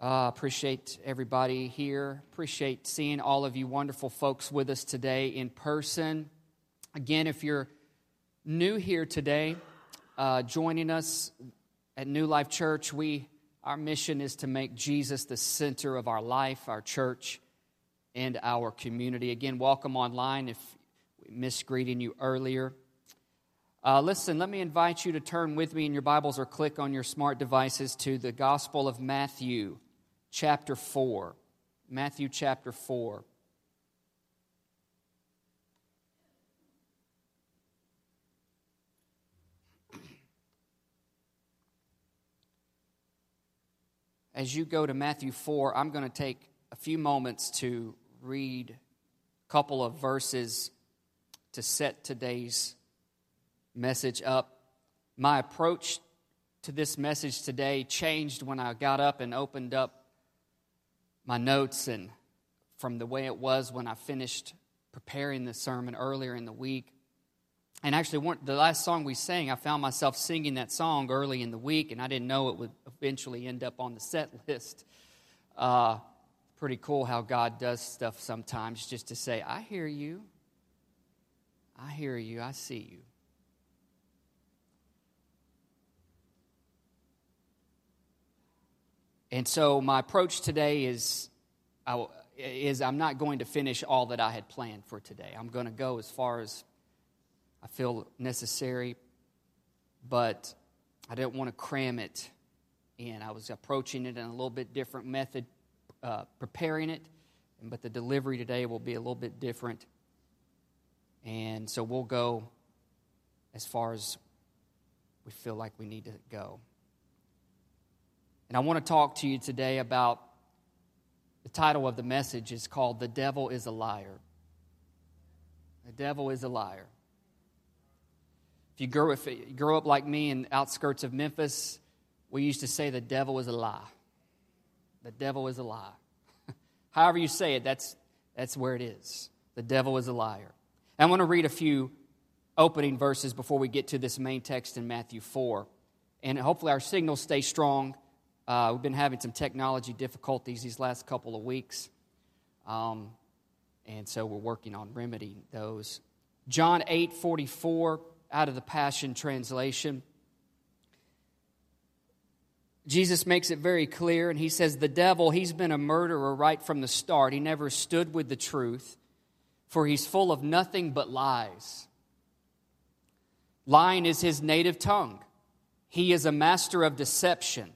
Uh, appreciate everybody here. Appreciate seeing all of you wonderful folks with us today in person. Again, if you're new here today, uh, joining us at New Life Church, we our mission is to make Jesus the center of our life, our church, and our community. Again, welcome online. If we missed greeting you earlier. Uh, listen, let me invite you to turn with me in your Bibles or click on your smart devices to the Gospel of Matthew chapter 4. Matthew chapter 4. As you go to Matthew 4, I'm going to take a few moments to read a couple of verses to set today's message up. My approach to this message today changed when I got up and opened up my notes and from the way it was when I finished preparing the sermon earlier in the week. And actually, the last song we sang, I found myself singing that song early in the week, and I didn't know it would eventually end up on the set list. Uh, pretty cool how God does stuff sometimes just to say, I hear you. I hear you. I see you. And so my approach today is, I, is I'm not going to finish all that I had planned for today. I'm going to go as far as I feel necessary, but I didn't want to cram it in. I was approaching it in a little bit different method, uh, preparing it, but the delivery today will be a little bit different. And so we'll go as far as we feel like we need to go. And I want to talk to you today about the title of the message is called The Devil is a Liar. The Devil is a Liar. If you grew, if you grew up like me in the outskirts of Memphis, we used to say the devil is a lie. The devil is a lie. However you say it, that's, that's where it is. The devil is a liar. I want to read a few opening verses before we get to this main text in Matthew 4. And hopefully our signal stays strong uh, we've been having some technology difficulties these last couple of weeks. Um, and so we're working on remedying those. John 8 44 out of the Passion Translation. Jesus makes it very clear, and he says, The devil, he's been a murderer right from the start. He never stood with the truth, for he's full of nothing but lies. Lying is his native tongue. He is a master of deception.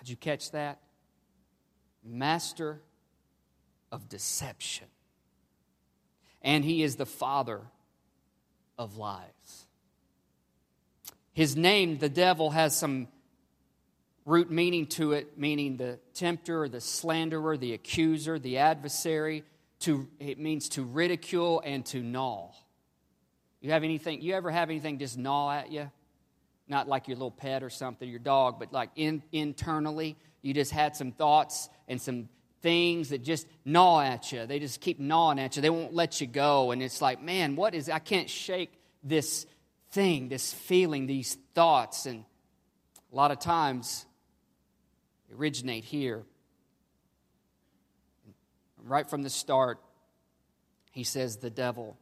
Did you catch that? Master of deception. And he is the father of lies. His name, the devil, has some root meaning to it, meaning the tempter, the slanderer, the accuser, the adversary. To, it means to ridicule and to gnaw. You have anything, you ever have anything just gnaw at you? Not like your little pet or something, your dog, but like in, internally, you just had some thoughts and some things that just gnaw at you. They just keep gnawing at you. They won't let you go. And it's like, man, what is, I can't shake this thing, this feeling, these thoughts. And a lot of times, they originate here. Right from the start, he says the devil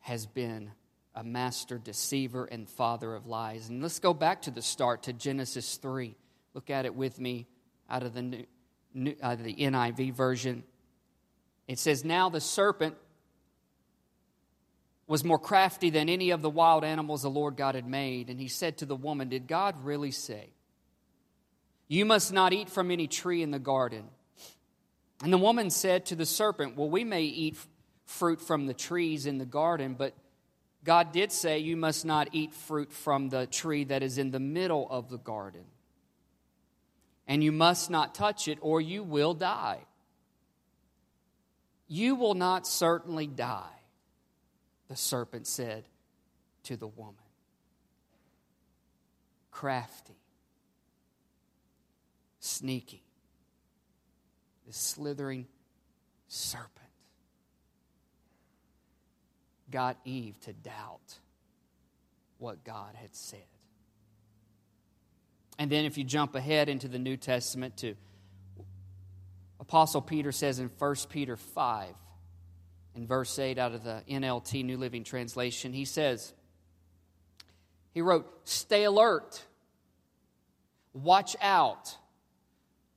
has been a master deceiver and father of lies. And let's go back to the start to Genesis 3. Look at it with me out of the, new, new, out of the NIV version. It says, Now the serpent was more crafty than any of the wild animals the Lord God had made. And he said to the woman, Did God really say, You must not eat from any tree in the garden? And the woman said to the serpent, Well, we may eat fruit from the trees in the garden, but God did say, You must not eat fruit from the tree that is in the middle of the garden. And you must not touch it, or you will die. You will not certainly die, the serpent said to the woman. Crafty, sneaky, the slithering serpent got Eve to doubt what God had said. And then, if you jump ahead into the New Testament to Apostle Peter says in 1 Peter 5, in verse 8 out of the NLT New Living Translation, he says, he wrote, Stay alert, watch out,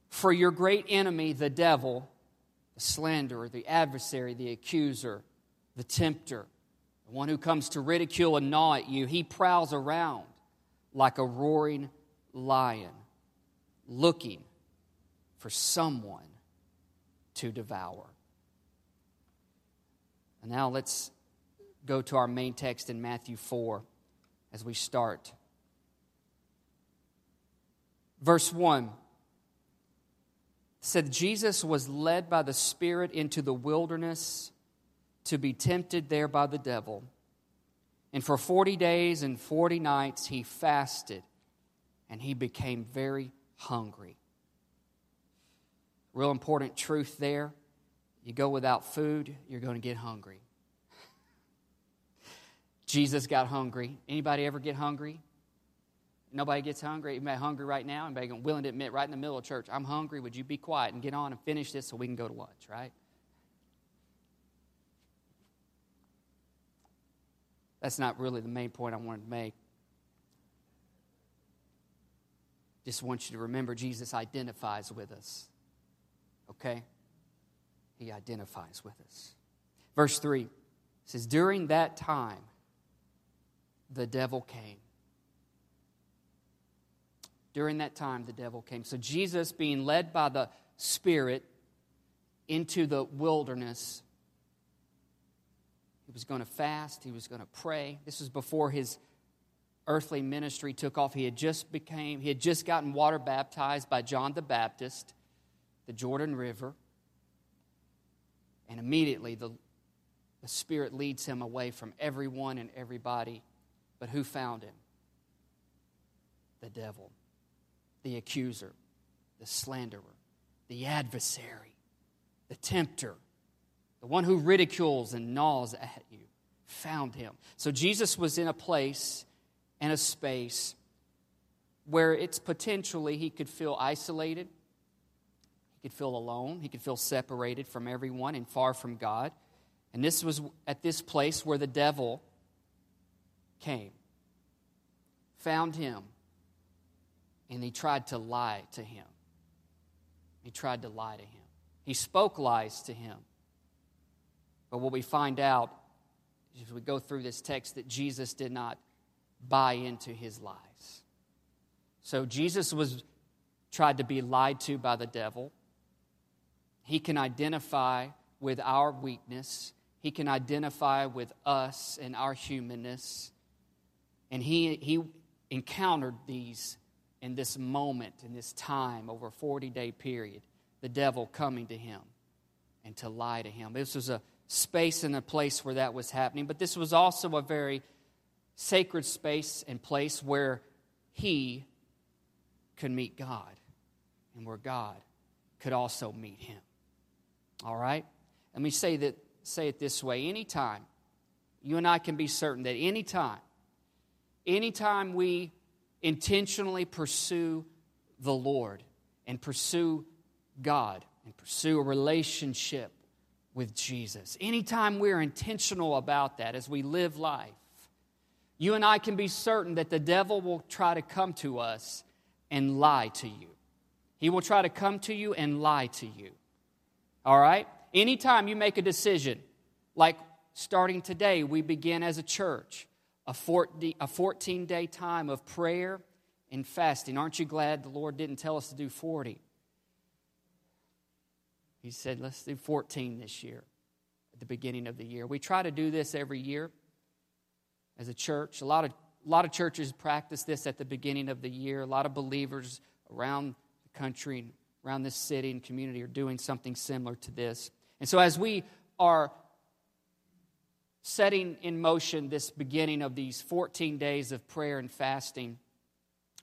for your great enemy, the devil, the slanderer, the adversary, the accuser, the tempter, the one who comes to ridicule and gnaw at you, he prowls around like a roaring lion, looking for someone to devour. And now let's go to our main text in Matthew 4 as we start. Verse 1 said Jesus was led by the Spirit into the wilderness to be tempted there by the devil. And for 40 days and 40 nights he fasted and he became very hungry. Real important truth there. You go without food, you're going to get hungry. Jesus got hungry. Anybody ever get hungry? Nobody gets hungry. Anybody hungry right now? Anybody willing to admit right in the middle of church, I'm hungry. Would you be quiet and get on and finish this so we can go to lunch, right? That's not really the main point I wanted to make. Just want you to remember Jesus identifies with us. Okay? He identifies with us. Verse 3 says, During that time, the devil came during that time, the devil came. So, Jesus, being led by the Spirit into the wilderness, he was going to fast, he was going to pray. This was before his earthly ministry took off. He had just became, he had just gotten water baptized by John the Baptist, the Jordan River. And immediately the, the Spirit leads him away from everyone and everybody. But who found him? The devil the accuser, the slanderer, the adversary, the tempter, the one who ridicules and gnaws at you, found him. So Jesus was in a place and a space where it's potentially he could feel isolated, he could feel alone, he could feel separated from everyone and far from God. And this was at this place where the devil came, found him, and he tried to lie to him. He tried to lie to him. He spoke lies to him. But what we find out as we go through this text that Jesus did not buy into his lies. So Jesus was tried to be lied to by the devil. He can identify with our weakness. He can identify with us and our humanness. And he, he encountered these in this moment, in this time, over a 40 day period, the devil coming to him and to lie to him. This was a space and a place where that was happening, but this was also a very sacred space and place where he could meet God and where God could also meet him. All right? Let me say that say it this way. Anytime you and I can be certain that anytime, anytime we intentionally pursue the Lord and pursue God and pursue a relationship with Jesus. Anytime we're intentional about that as we live life, you and I can be certain that the devil will try to come to us and lie to you. He will try to come to you and lie to you. All right? Anytime you make a decision, like starting today, we begin as a church a 14 day time of prayer and fasting. Aren't you glad the Lord didn't tell us to do 40? He said, let's do 14 this year at the beginning of the year. We try to do this every year as a church. A lot of, a lot of churches practice this at the beginning of the year. A lot of believers around the country and around this city and community are doing something similar to this. And so as we are setting in motion this beginning of these 14 days of prayer and fasting,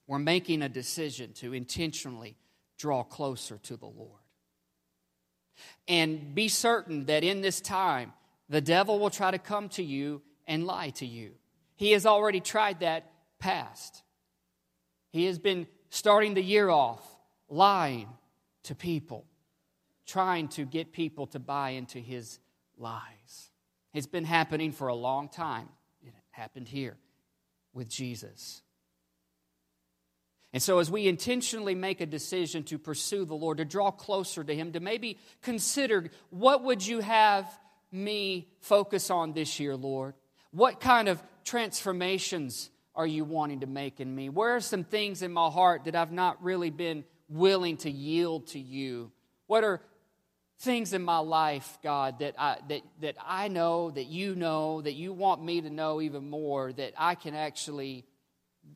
we're making a decision to intentionally draw closer to the Lord. And be certain that in this time, the devil will try to come to you and lie to you. He has already tried that past. He has been starting the year off lying to people, trying to get people to buy into his lies. It's been happening for a long time. It happened here with Jesus. And so, as we intentionally make a decision to pursue the Lord, to draw closer to Him, to maybe consider what would you have me focus on this year, Lord? What kind of transformations are you wanting to make in me? Where are some things in my heart that I've not really been willing to yield to you? What are things in my life, God, that I, that, that I know, that you know, that you want me to know even more, that I can actually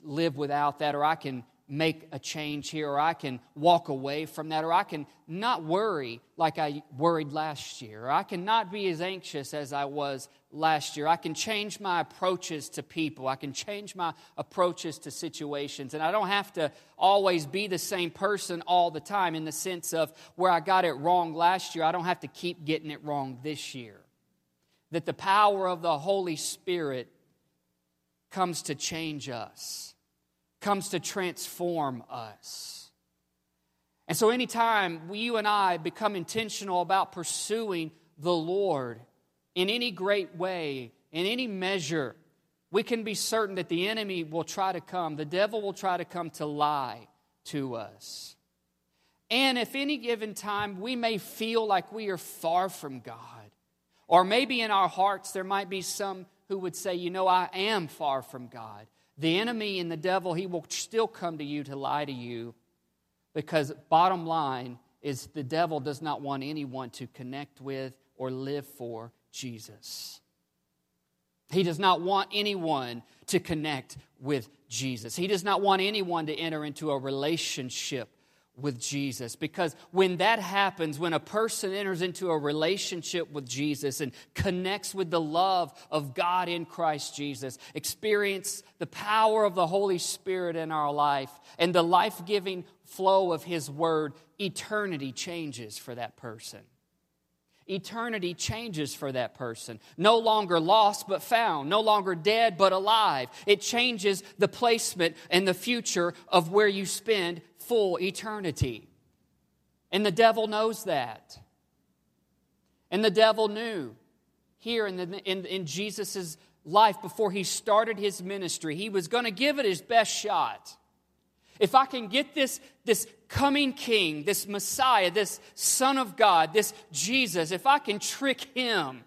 live without that, or I can make a change here, or I can walk away from that, or I can not worry like I worried last year, or I can not be as anxious as I was last year. I can change my approaches to people, I can change my approaches to situations, and I don't have to always be the same person all the time in the sense of where I got it wrong last year, I don't have to keep getting it wrong this year. That the power of the Holy Spirit comes to change us comes to transform us. And so, anytime you and I become intentional about pursuing the Lord in any great way, in any measure, we can be certain that the enemy will try to come, the devil will try to come to lie to us. And if any given time we may feel like we are far from God, or maybe in our hearts there might be some who would say, You know, I am far from God. The enemy and the devil, he will still come to you to lie to you because, bottom line, is the devil does not want anyone to connect with or live for Jesus. He does not want anyone to connect with Jesus. He does not want anyone to enter into a relationship with Jesus. Because when that happens, when a person enters into a relationship with Jesus and connects with the love of God in Christ Jesus, experience the power of the Holy Spirit in our life and the life giving flow of His Word, eternity changes for that person. Eternity changes for that person. No longer lost but found, no longer dead but alive. It changes the placement and the future of where you spend full eternity. And the devil knows that. And the devil knew here in, the, in, in Jesus' life before he started his ministry, he was going to give it his best shot. If I can get this, this coming king, this Messiah, this Son of God, this Jesus, if I can trick him,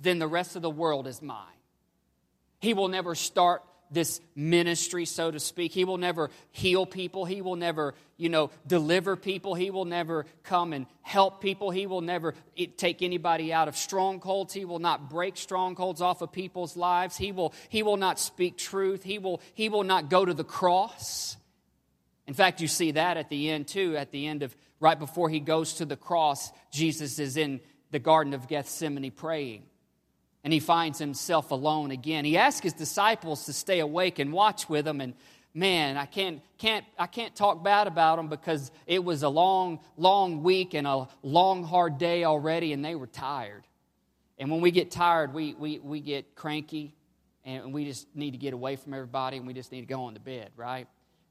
then the rest of the world is mine. He will never start this ministry, so to speak. He will never heal people. He will never, you know, deliver people. He will never come and help people. He will never take anybody out of strongholds. He will not break strongholds off of people's lives. He will, he will not speak truth. He will, he will not go to the cross. In fact, you see that at the end, too. At the end of, right before he goes to the cross, Jesus is in the Garden of Gethsemane praying and he finds himself alone again. He asks his disciples to stay awake and watch with him. And man, I can't, can't, I can't talk bad about them because it was a long, long week and a long, hard day already, and they were tired. And when we get tired, we, we, we get cranky and we just need to get away from everybody and we just need to go on to bed, right?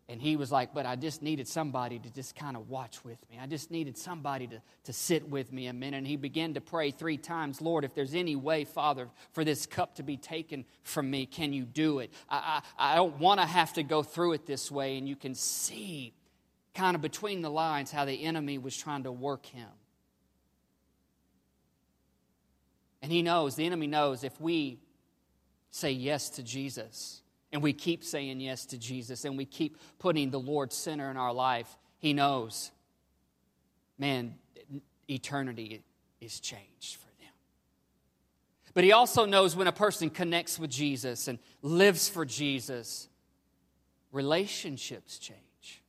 And he was like, But I just needed somebody to just kind of watch with me. I just needed somebody to, to sit with me a minute. And he began to pray three times Lord, if there's any way, Father, for this cup to be taken from me, can you do it? I, I, I don't want to have to go through it this way. And you can see kind of between the lines how the enemy was trying to work him. And he knows, the enemy knows, if we say yes to Jesus, and we keep saying yes to Jesus and we keep putting the Lord center in our life, He knows, man, eternity is changed for them. But He also knows when a person connects with Jesus and lives for Jesus, relationships change,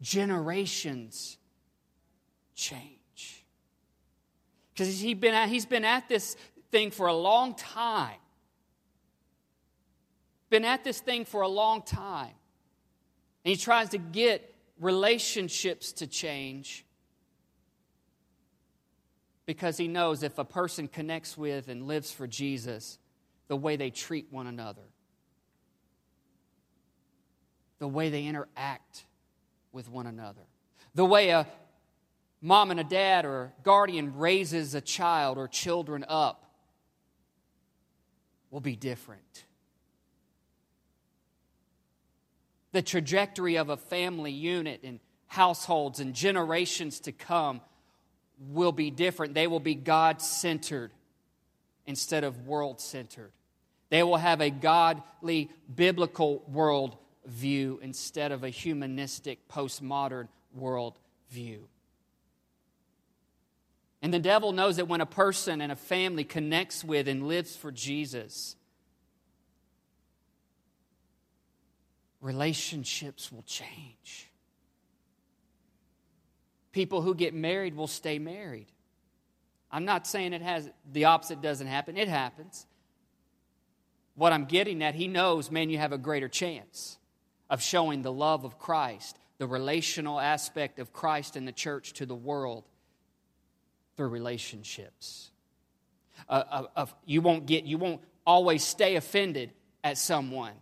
generations change. Because he's been, at, he's been at this thing for a long time been at this thing for a long time. And he tries to get relationships to change because he knows if a person connects with and lives for Jesus, the way they treat one another, the way they interact with one another, the way a mom and a dad or guardian raises a child or children up will be different. The trajectory of a family unit and households and generations to come will be different. They will be God centered instead of world centered. They will have a godly, biblical world view instead of a humanistic, postmodern world view. And the devil knows that when a person and a family connects with and lives for Jesus, relationships will change. People who get married will stay married. I'm not saying it has the opposite doesn't happen. It happens. What I'm getting at, he knows, man, you have a greater chance of showing the love of Christ, the relational aspect of Christ and the church to the world through relationships. Uh, uh, uh, you won't get, you won't always stay offended at someone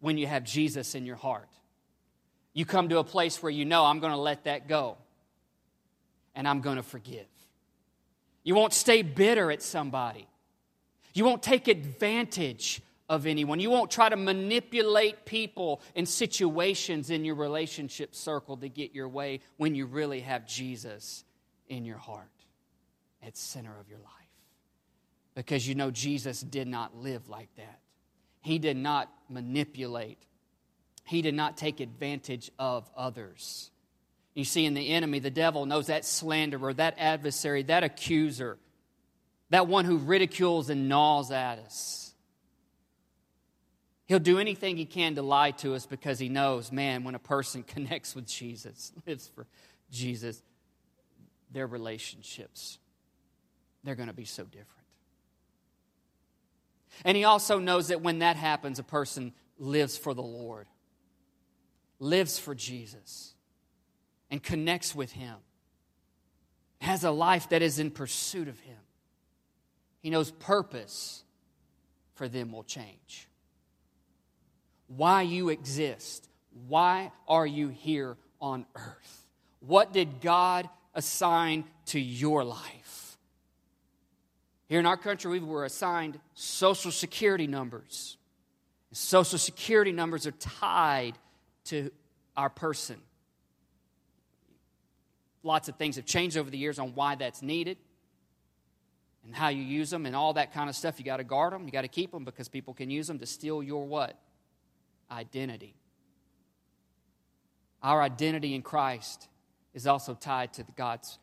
when you have Jesus in your heart. You come to a place where you know, I'm going to let that go and I'm going to forgive. You won't stay bitter at somebody. You won't take advantage of anyone. You won't try to manipulate people and situations in your relationship circle to get your way when you really have Jesus in your heart at center of your life. Because you know Jesus did not live like that. He did not manipulate. He did not take advantage of others. You see, in the enemy, the devil knows that slanderer, that adversary, that accuser, that one who ridicules and gnaws at us. He'll do anything he can to lie to us because he knows, man, when a person connects with Jesus, lives for Jesus, their relationships, they're going to be so different. And he also knows that when that happens, a person lives for the Lord, lives for Jesus, and connects with him, has a life that is in pursuit of him. He knows purpose for them will change. Why you exist. Why are you here on earth? What did God assign to your life? Here in our country, we were assigned social security numbers. Social security numbers are tied to our person. Lots of things have changed over the years on why that's needed and how you use them and all that kind of stuff. You got to guard them, you got to keep them because people can use them to steal your what? Identity. Our identity in Christ is also tied to God's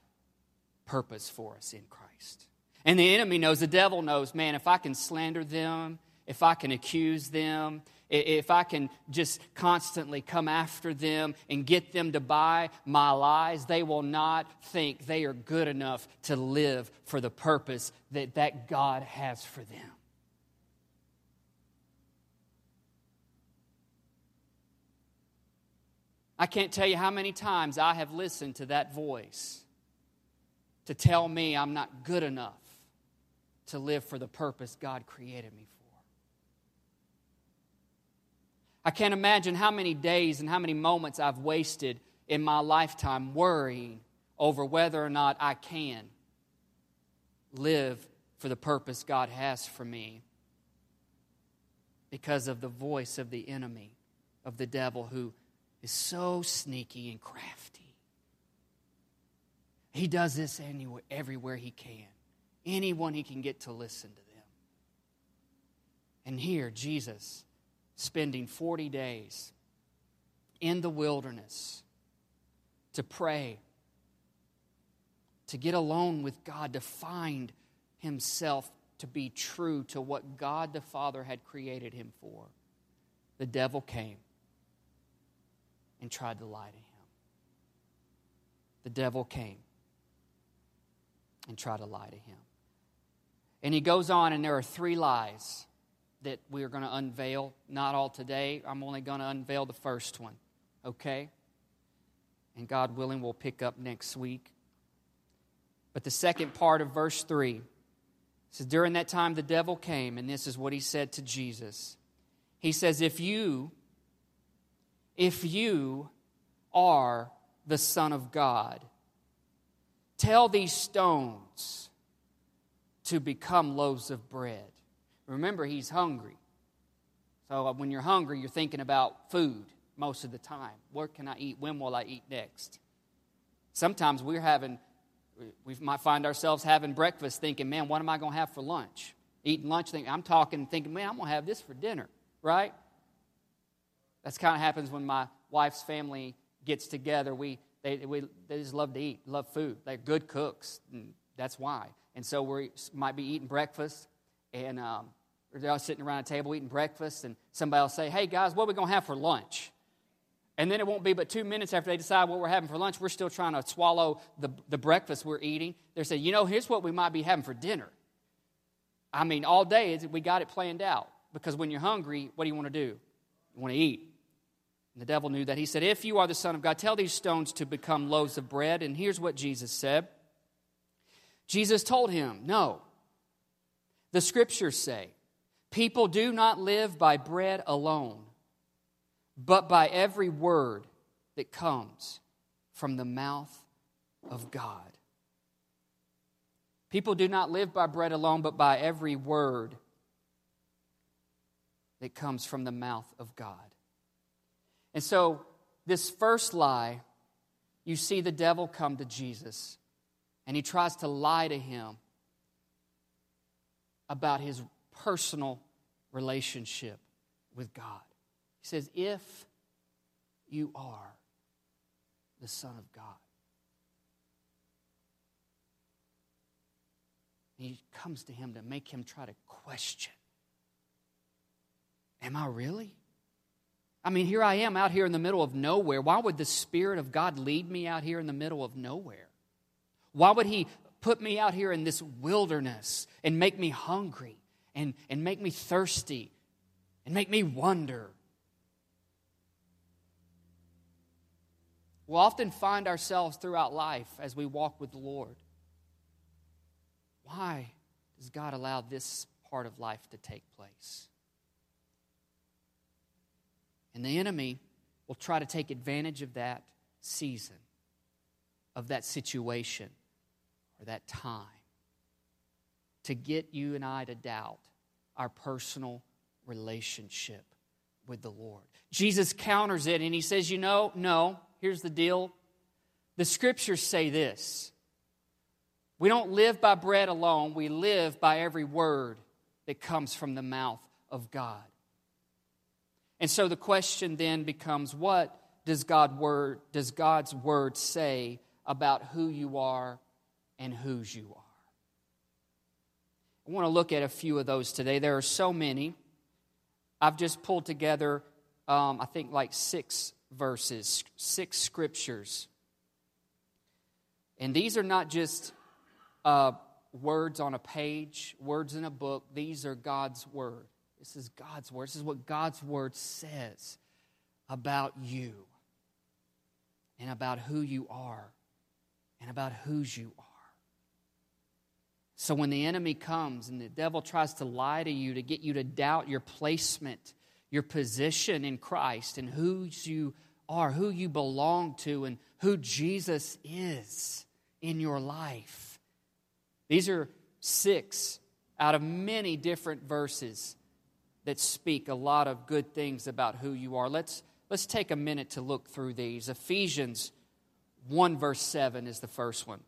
purpose for us in Christ. And the enemy knows, the devil knows, man, if I can slander them, if I can accuse them, if I can just constantly come after them and get them to buy my lies, they will not think they are good enough to live for the purpose that, that God has for them. I can't tell you how many times I have listened to that voice to tell me I'm not good enough to live for the purpose God created me for. I can't imagine how many days and how many moments I've wasted in my lifetime worrying over whether or not I can live for the purpose God has for me because of the voice of the enemy, of the devil, who is so sneaky and crafty. He does this anywhere, everywhere he can, anyone he can get to listen to them. And here, Jesus spending 40 days in the wilderness to pray, to get alone with God, to find himself to be true to what God the Father had created him for. The devil came and tried to lie to him. The devil came and tried to lie to him. And he goes on, and there are three lies that we are going to unveil. Not all today. I'm only going to unveil the first one. Okay? And God willing, we'll pick up next week. But the second part of verse 3 says, During that time the devil came, and this is what he said to Jesus. He says, If you, if you are the Son of God, Tell these stones to become loaves of bread. Remember, he's hungry. So uh, when you're hungry, you're thinking about food most of the time. Where can I eat? When will I eat next? Sometimes we're having, we might find ourselves having breakfast thinking, man, what am I going to have for lunch? Eating lunch, thinking, I'm talking, thinking, man, I'm going to have this for dinner, right? That's kind of happens when my wife's family gets together. We, they, we, they just love to eat, love food. They're good cooks, and that's why. And so we might be eating breakfast, and um, they're all sitting around a table eating breakfast, and somebody will say, Hey, guys, what are we going to have for lunch? And then it won't be but two minutes after they decide what we're having for lunch. We're still trying to swallow the, the breakfast we're eating. They're saying, You know, here's what we might be having for dinner. I mean, all day we got it planned out. Because when you're hungry, what do you want to do? You want to eat. And the devil knew that. He said, If you are the Son of God, tell these stones to become loaves of bread. And here's what Jesus said Jesus told him, No. The scriptures say, People do not live by bread alone, but by every word that comes from the mouth of God. People do not live by bread alone, but by every word that comes from the mouth of God. And so, this first lie, you see the devil come to Jesus, and he tries to lie to him about his personal relationship with God. He says, If you are the Son of God. He comes to him to make him try to question Am I really? I mean, here I am out here in the middle of nowhere. Why would the Spirit of God lead me out here in the middle of nowhere? Why would He put me out here in this wilderness and make me hungry and, and make me thirsty and make me wonder? We'll often find ourselves throughout life as we walk with the Lord. Why does God allow this part of life to take place? And the enemy will try to take advantage of that season, of that situation, or that time to get you and I to doubt our personal relationship with the Lord. Jesus counters it and he says, You know, no, here's the deal. The scriptures say this we don't live by bread alone, we live by every word that comes from the mouth of God. And so the question then becomes what does, God word, does God's word say about who you are and whose you are? I want to look at a few of those today. There are so many. I've just pulled together, um, I think, like six verses, six scriptures. And these are not just uh, words on a page, words in a book. These are God's word. This is God's word. This is what God's word says about you and about who you are and about whose you are. So when the enemy comes and the devil tries to lie to you to get you to doubt your placement, your position in Christ and who you are, who you belong to, and who Jesus is in your life. These are six out of many different verses that speak a lot of good things about who you are. Let's, let's take a minute to look through these. Ephesians 1, verse 7 is the first one.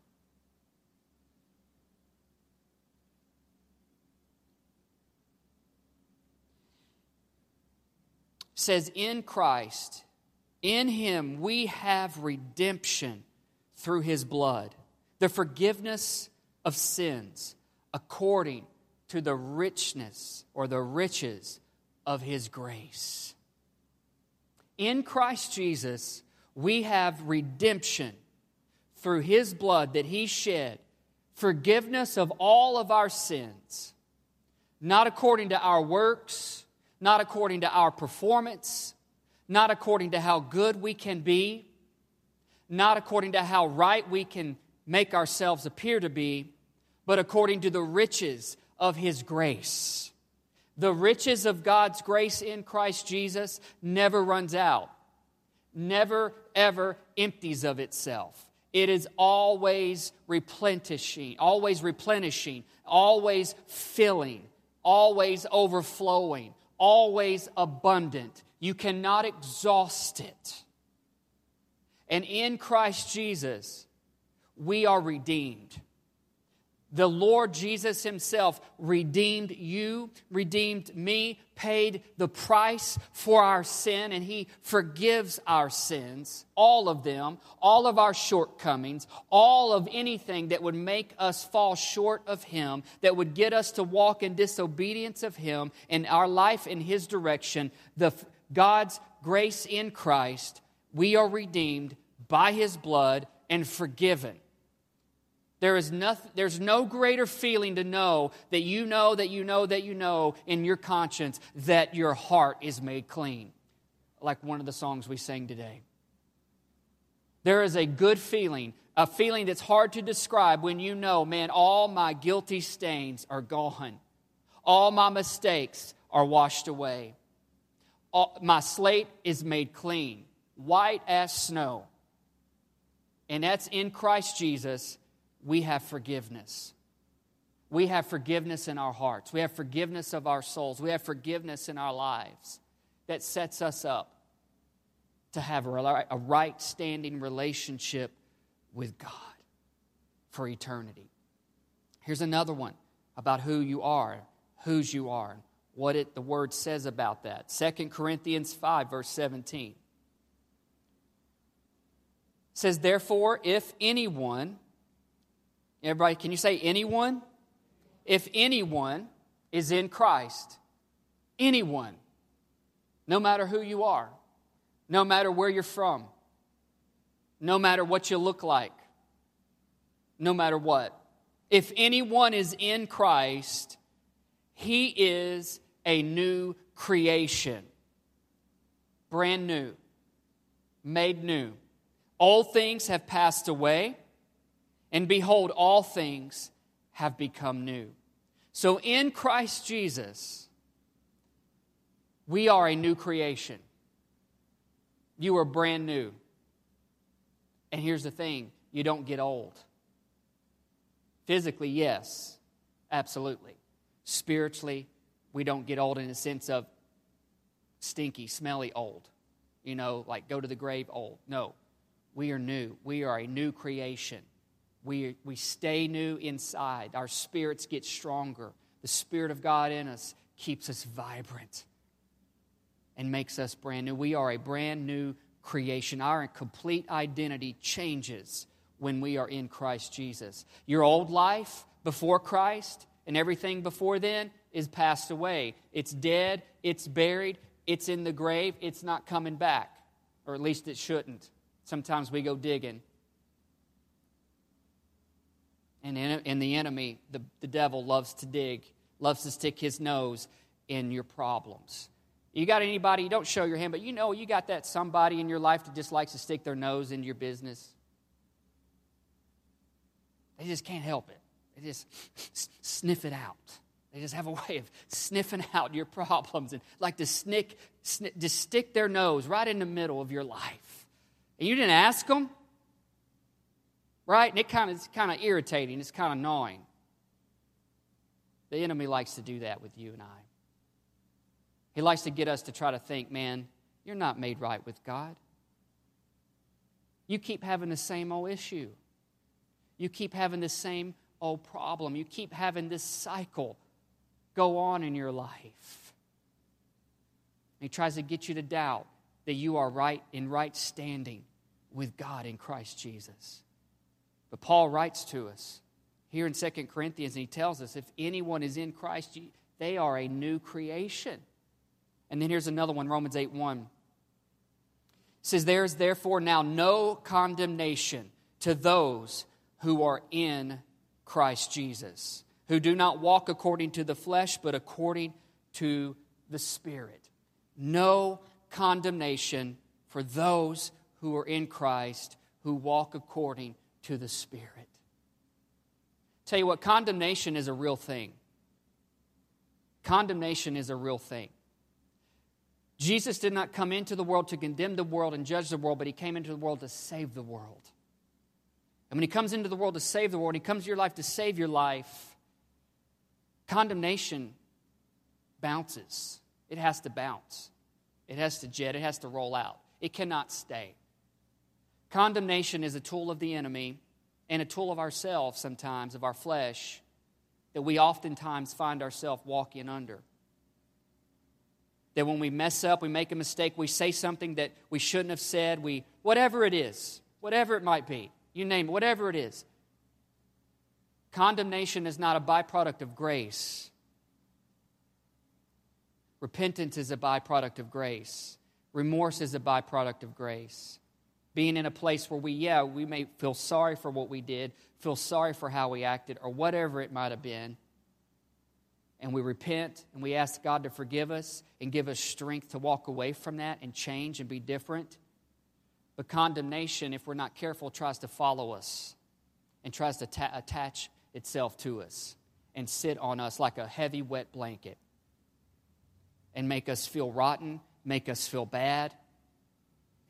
Says, In Christ, in Him, we have redemption through His blood, the forgiveness of sins according to the richness or the riches of His grace. In Christ Jesus, we have redemption through His blood that He shed, forgiveness of all of our sins, not according to our works, not according to our performance, not according to how good we can be, not according to how right we can make ourselves appear to be, but according to the riches of His grace. The riches of God's grace in Christ Jesus never runs out, never, ever empties of itself. It is always replenishing, always replenishing, always filling, always overflowing, always abundant. You cannot exhaust it. And in Christ Jesus, we are redeemed. The Lord Jesus Himself redeemed you, redeemed me, paid the price for our sin, and He forgives our sins, all of them, all of our shortcomings, all of anything that would make us fall short of Him, that would get us to walk in disobedience of Him and our life in His direction. The, God's grace in Christ, we are redeemed by His blood and forgiven. There is nothing, there's no greater feeling to know that you know that you know that you know in your conscience that your heart is made clean, like one of the songs we sang today. There is a good feeling, a feeling that's hard to describe when you know, man, all my guilty stains are gone, all my mistakes are washed away, all, my slate is made clean, white as snow. And that's in Christ Jesus we have forgiveness. We have forgiveness in our hearts. We have forgiveness of our souls. We have forgiveness in our lives that sets us up to have a right standing relationship with God for eternity. Here's another one about who you are, whose you are, what it, the word says about that. 2 Corinthians 5, verse 17 says, Therefore, if anyone Everybody, can you say anyone? If anyone is in Christ, anyone, no matter who you are, no matter where you're from, no matter what you look like, no matter what, if anyone is in Christ, he is a new creation. Brand new, made new. All things have passed away and behold, all things have become new. So in Christ Jesus, we are a new creation. You are brand new. And here's the thing you don't get old. Physically, yes, absolutely. Spiritually, we don't get old in the sense of stinky, smelly old. You know, like go to the grave old. No, we are new. We are a new creation. We, we stay new inside. Our spirits get stronger. The Spirit of God in us keeps us vibrant and makes us brand new. We are a brand new creation. Our complete identity changes when we are in Christ Jesus. Your old life before Christ and everything before then is passed away. It's dead, it's buried, it's in the grave, it's not coming back, or at least it shouldn't. Sometimes we go digging and, and the enemy, the, the devil, loves to dig, loves to stick his nose in your problems. You got anybody, you don't show your hand, but you know you got that somebody in your life that just likes to stick their nose into your business. They just can't help it. They just sniff it out. They just have a way of sniffing out your problems and like to snick, snick, just stick their nose right in the middle of your life. And you didn't ask them right? And it kind of, it's kind of irritating, it's kind of gnawing. The enemy likes to do that with you and I. He likes to get us to try to think, man, you're not made right with God. You keep having the same old issue. You keep having the same old problem. You keep having this cycle go on in your life. He tries to get you to doubt that you are right in right standing with God in Christ Jesus. But Paul writes to us here in 2 Corinthians, and he tells us if anyone is in Christ, they are a new creation. And then here's another one, Romans 8 1. It says, There is therefore now no condemnation to those who are in Christ Jesus, who do not walk according to the flesh, but according to the Spirit. No condemnation for those who are in Christ, who walk according to the Spirit. Tell you what, condemnation is a real thing. Condemnation is a real thing. Jesus did not come into the world to condemn the world and judge the world, but he came into the world to save the world. And when he comes into the world to save the world, he comes to your life to save your life, condemnation bounces. It has to bounce, it has to jet, it has to roll out. It cannot stay. Condemnation is a tool of the enemy and a tool of ourselves sometimes, of our flesh, that we oftentimes find ourselves walking under. That when we mess up, we make a mistake, we say something that we shouldn't have said, we whatever it is, whatever it might be, you name it, whatever it is. Condemnation is not a byproduct of grace. Repentance is a byproduct of grace. Remorse is a byproduct of grace being in a place where we, yeah, we may feel sorry for what we did, feel sorry for how we acted, or whatever it might have been. And we repent and we ask God to forgive us and give us strength to walk away from that and change and be different. But condemnation, if we're not careful, tries to follow us and tries to ta- attach itself to us and sit on us like a heavy, wet blanket and make us feel rotten, make us feel bad,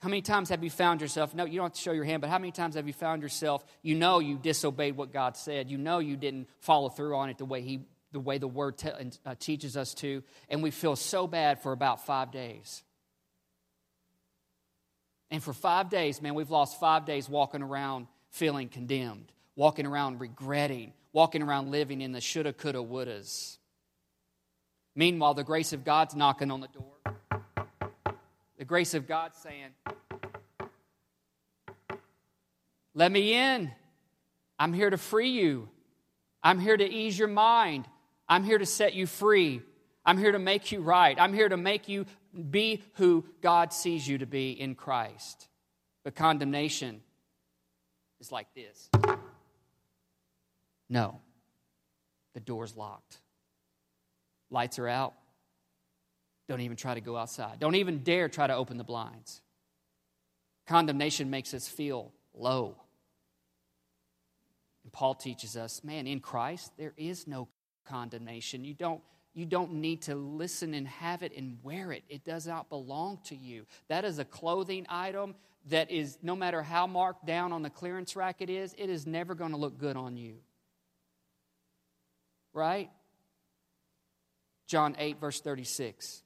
how many times have you found yourself? No, you don't have to show your hand, but how many times have you found yourself? You know you disobeyed what God said. You know you didn't follow through on it the way He, the way the Word te- uh, teaches us to, and we feel so bad for about five days. And for five days, man, we've lost five days walking around feeling condemned, walking around regretting, walking around living in the shoulda, coulda, wouldas. Meanwhile, the grace of God's knocking on the door. The grace of God saying, Let me in. I'm here to free you. I'm here to ease your mind. I'm here to set you free. I'm here to make you right. I'm here to make you be who God sees you to be in Christ. But condemnation is like this no, the door's locked, lights are out, don't even try to go outside. Don't even dare try to open the blinds. Condemnation makes us feel low. And Paul teaches us, man, in Christ, there is no condemnation. You don't, you don't need to listen and have it and wear it. It does not belong to you. That is a clothing item that is, no matter how marked down on the clearance rack it is, it is never going to look good on you. Right? John 8, verse 36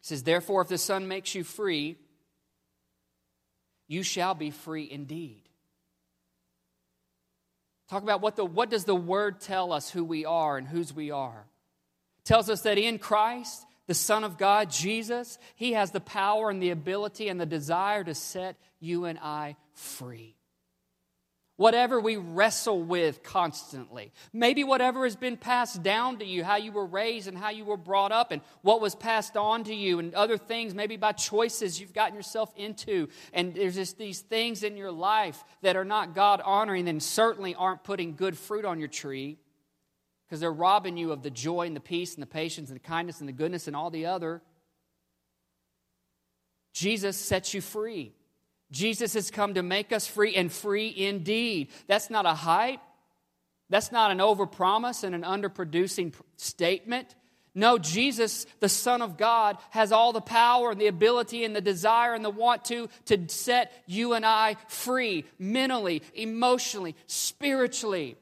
says, Therefore, if the Son makes you free, you shall be free indeed. Talk about what, the, what does the Word tell us who we are and whose we are. It tells us that in Christ, the Son of God, Jesus, He has the power and the ability and the desire to set you and I free whatever we wrestle with constantly. Maybe whatever has been passed down to you, how you were raised and how you were brought up, and what was passed on to you, and other things, maybe by choices you've gotten yourself into. And there's just these things in your life that are not God honoring and certainly aren't putting good fruit on your tree because they're robbing you of the joy and the peace and the patience and the kindness and the goodness and all the other. Jesus sets you free. Jesus has come to make us free and free indeed. That's not a hype. That's not an overpromise and an underproducing statement. No, Jesus, the Son of God, has all the power and the ability and the desire and the want to to set you and I free mentally, emotionally, spiritually,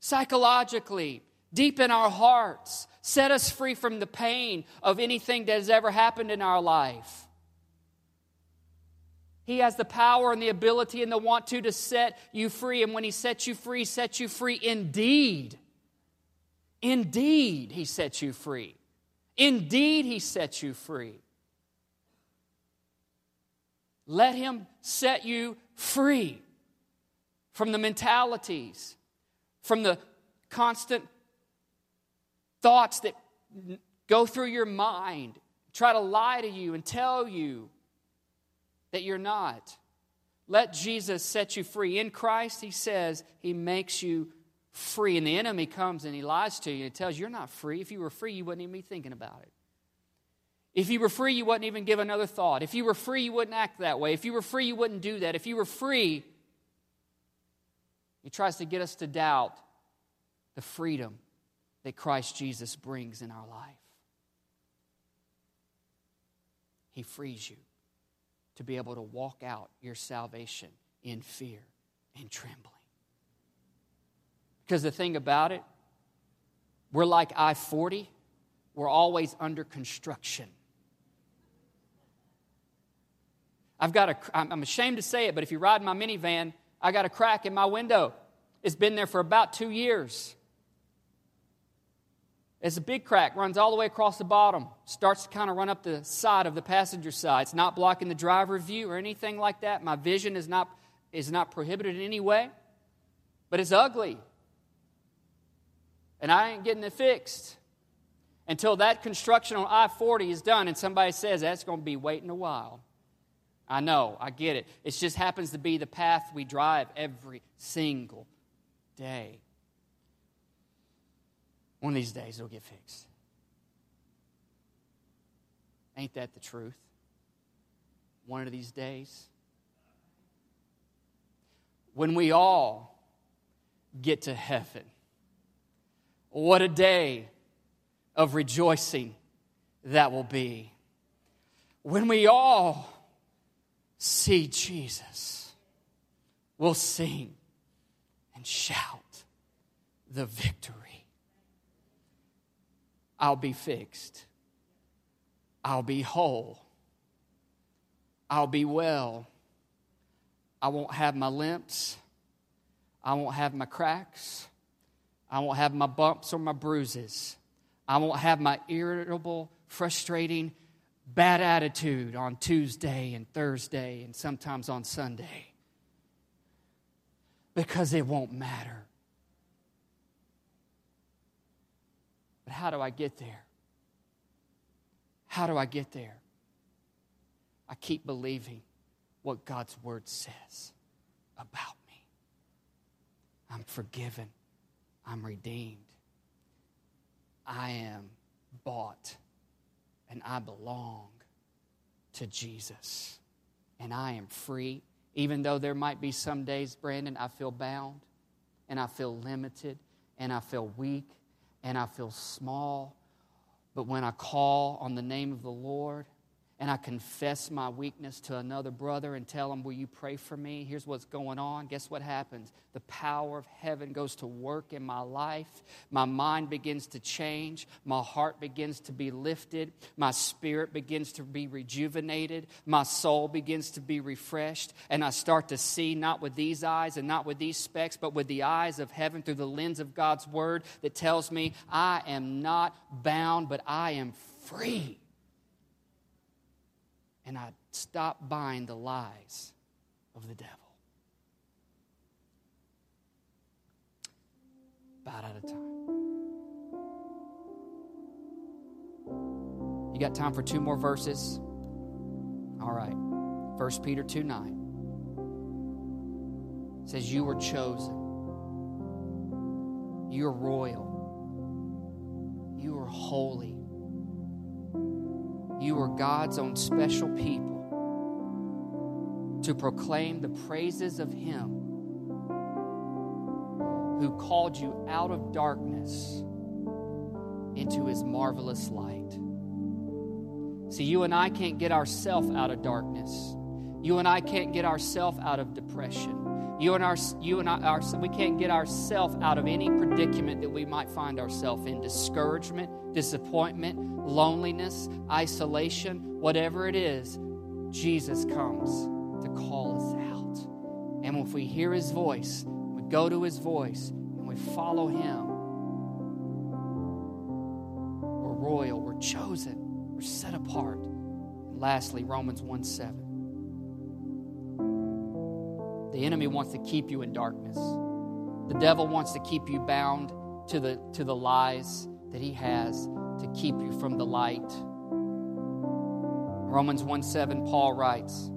psychologically, deep in our hearts. Set us free from the pain of anything that has ever happened in our life. He has the power and the ability and the want to to set you free. And when He sets you free, sets you free indeed. Indeed, He sets you free. Indeed, He sets you free. Let Him set you free from the mentalities, from the constant thoughts that go through your mind, try to lie to you and tell you that you're not. Let Jesus set you free. In Christ, He says He makes you free. And the enemy comes and he lies to you and He tells you you're not free. If you were free, you wouldn't even be thinking about it. If you were free, you wouldn't even give another thought. If you were free, you wouldn't act that way. If you were free, you wouldn't do that. If you were free, he tries to get us to doubt the freedom that Christ Jesus brings in our life. He frees you to be able to walk out your salvation in fear and trembling. Because the thing about it, we're like I 40, we're always under construction. I've got a, I'm ashamed to say it, but if you ride in my minivan, I got a crack in my window. It's been there for about two years. It's a big crack, runs all the way across the bottom, starts to kind of run up the side of the passenger side. It's not blocking the driver view or anything like that. My vision is not, is not prohibited in any way, but it's ugly. And I ain't getting it fixed until that construction on I 40 is done and somebody says that's going to be waiting a while. I know, I get it. It just happens to be the path we drive every single day. One of these days it'll get fixed. Ain't that the truth? One of these days. When we all get to heaven, what a day of rejoicing that will be. When we all see Jesus, we'll sing and shout the victory. I'll be fixed. I'll be whole. I'll be well. I won't have my limps. I won't have my cracks. I won't have my bumps or my bruises. I won't have my irritable, frustrating, bad attitude on Tuesday and Thursday and sometimes on Sunday. Because it won't matter. But how do I get there? How do I get there? I keep believing what God's word says about me. I'm forgiven. I'm redeemed. I am bought and I belong to Jesus. And I am free, even though there might be some days, Brandon, I feel bound and I feel limited and I feel weak and I feel small. But when I call on the name of the Lord and I confess my weakness to another brother and tell him, Will you pray for me? Here's what's going on. Guess what happens? The power of heaven goes to work in my life. My mind begins to change. My heart begins to be lifted. My spirit begins to be rejuvenated. My soul begins to be refreshed. And I start to see not with these eyes and not with these specs, but with the eyes of heaven through the lens of God's word that tells me I am not bound, but I am free and I stop buying the lies of the devil. About out of time. You got time for two more verses? All right. 1 Peter 2 9 says, You were chosen. You are royal. You are holy. You are God's own special people to proclaim the praises of Him who called you out of darkness into His marvelous light. See, you and I can't get ourselves out of darkness. You and I can't get ourselves out of depression. You and, our, you and I, our, we can't get ourselves out of any predicament that we might find ourselves in discouragement, disappointment, loneliness, isolation, whatever it is, Jesus comes to call us out. And if we hear his voice, we go to his voice, and we follow him, we're royal, we're chosen, we're set apart. And lastly, Romans 1 7. The enemy wants to keep you in darkness. The devil wants to keep you bound to the, to the lies that he has to keep you from the light. Romans 1 7, Paul writes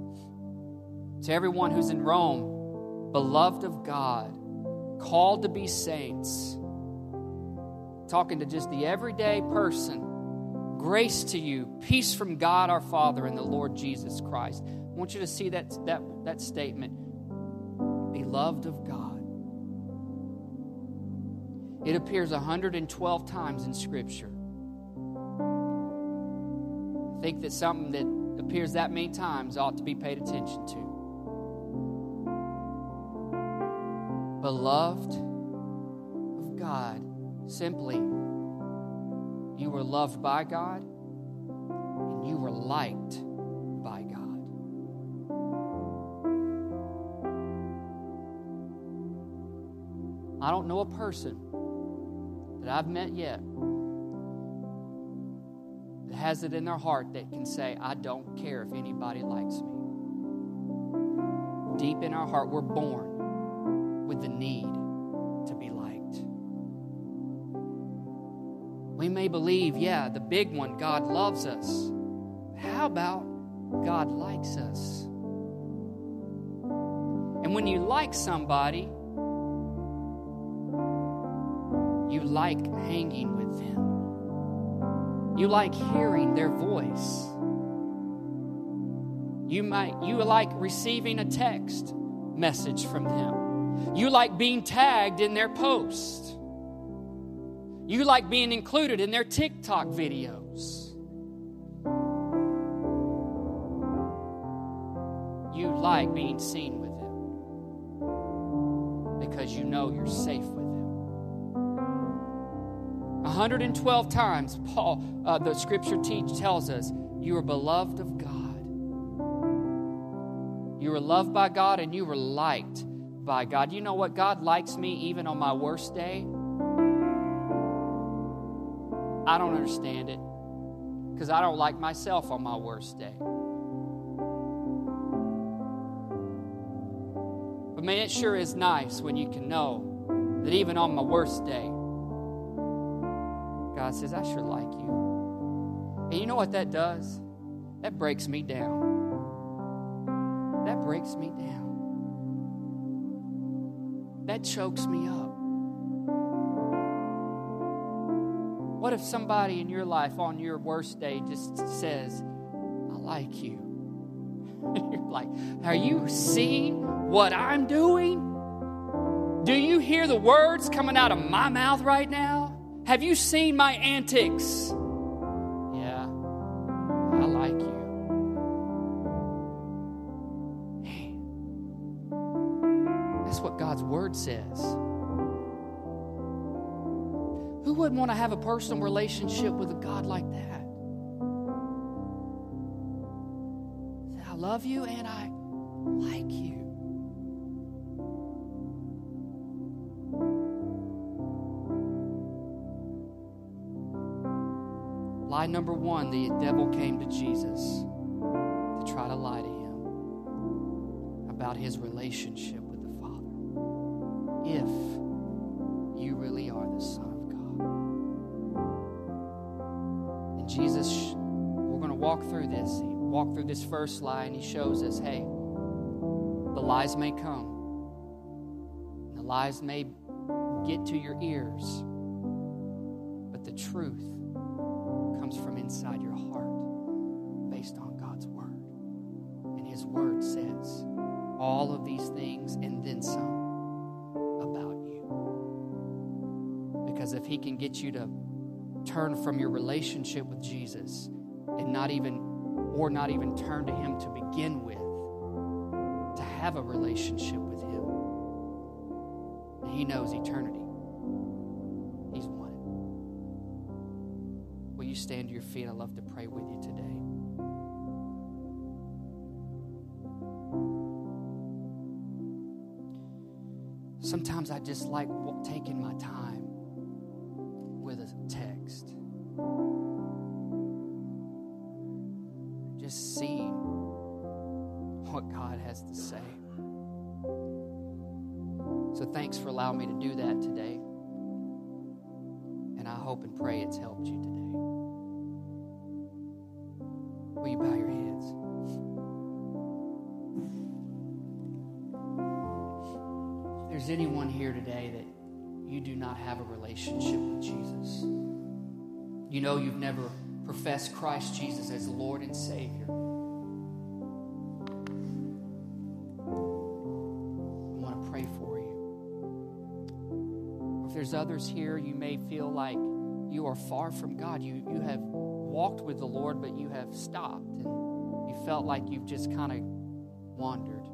To everyone who's in Rome, beloved of God, called to be saints, talking to just the everyday person, grace to you, peace from God our Father and the Lord Jesus Christ. I want you to see that, that, that statement beloved of God. It appears 112 times in Scripture I think that something that appears that many times ought to be paid attention to. Beloved of God simply you were loved by God and you were liked by God. I don't know a person that I've met yet that has it in their heart that can say, I don't care if anybody likes me. Deep in our heart, we're born with the need to be liked. We may believe, yeah, the big one, God loves us. How about God likes us? And when you like somebody, like hanging with them. You like hearing their voice. You might you like receiving a text message from them. You like being tagged in their post. You like being included in their TikTok videos. You like being seen with them because you know you're safe with them. 112 times, Paul, uh, the scripture teach tells us, you are beloved of God. You were loved by God and you were liked by God. You know what? God likes me even on my worst day. I don't understand it because I don't like myself on my worst day. But man, it sure is nice when you can know that even on my worst day, God says, I sure like you. And you know what that does? That breaks me down. That breaks me down. That chokes me up. What if somebody in your life on your worst day just says, I like you? You're like, Are you seeing what I'm doing? Do you hear the words coming out of my mouth right now? Have you seen my antics? Yeah, I like you. That's what God's word says Who wouldn't want to have a personal relationship with a God like that? I love you and I like you. Number one the devil came to Jesus to try to lie to him about his relationship with the Father. If you really are the Son. Of God. And Jesus, we're going to walk through this. He walked through this first lie and he shows us hey, the lies may come, the lies may get to your ears, but the truth you to turn from your relationship with Jesus and not even, or not even turn to Him to begin with, to have a relationship with Him. And He knows eternity. He's it. Will you stand to your feet? I'd love to pray with you today. Sometimes I just like taking my time me to do that today. And I hope and pray it's helped you today. Will you bow your heads? If there's anyone here today that you do not have a relationship with Jesus. You know you've never professed Christ Jesus as Lord and Savior. Others here, you may feel like you are far from God. You, you have walked with the Lord, but you have stopped and you felt like you've just kind of wandered.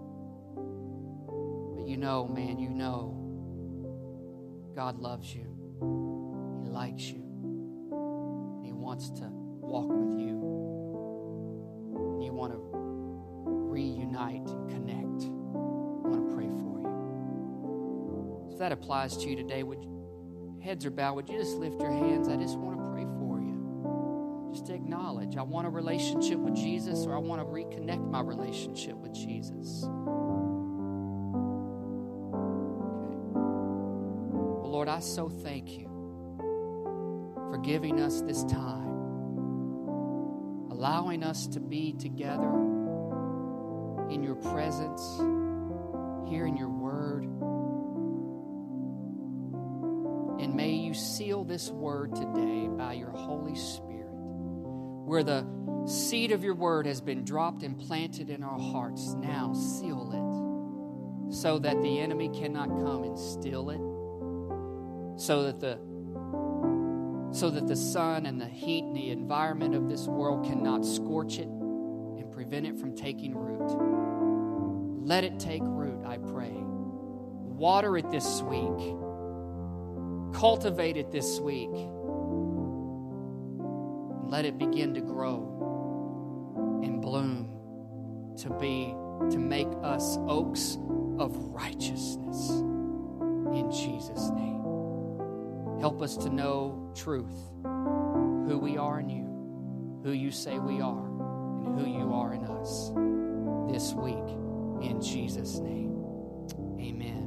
But you know, man, you know God loves you, He likes you, and He wants to walk with you. And you want to reunite and connect. I want to pray for you. If that applies to you today, would heads are bowed, would you just lift your hands? I just want to pray for you. Just acknowledge I want a relationship with Jesus or I want to reconnect my relationship with Jesus. Lord, I so thank you for giving us this time, allowing us to be together in your presence, hearing your seal this word today by your Holy Spirit, where the seed of your word has been dropped and planted in our hearts. Now seal it so that the enemy cannot come and steal it so that the so that the sun and the heat and the environment of this world cannot scorch it and prevent it from taking root. Let it take root, I pray. Water it this week. Cultivate it this week. Let it begin to grow and bloom to be to make us oaks of righteousness in Jesus name. Help us to know truth, who we are in you, who you say we are, and who you are in us this week. In Jesus' name, amen.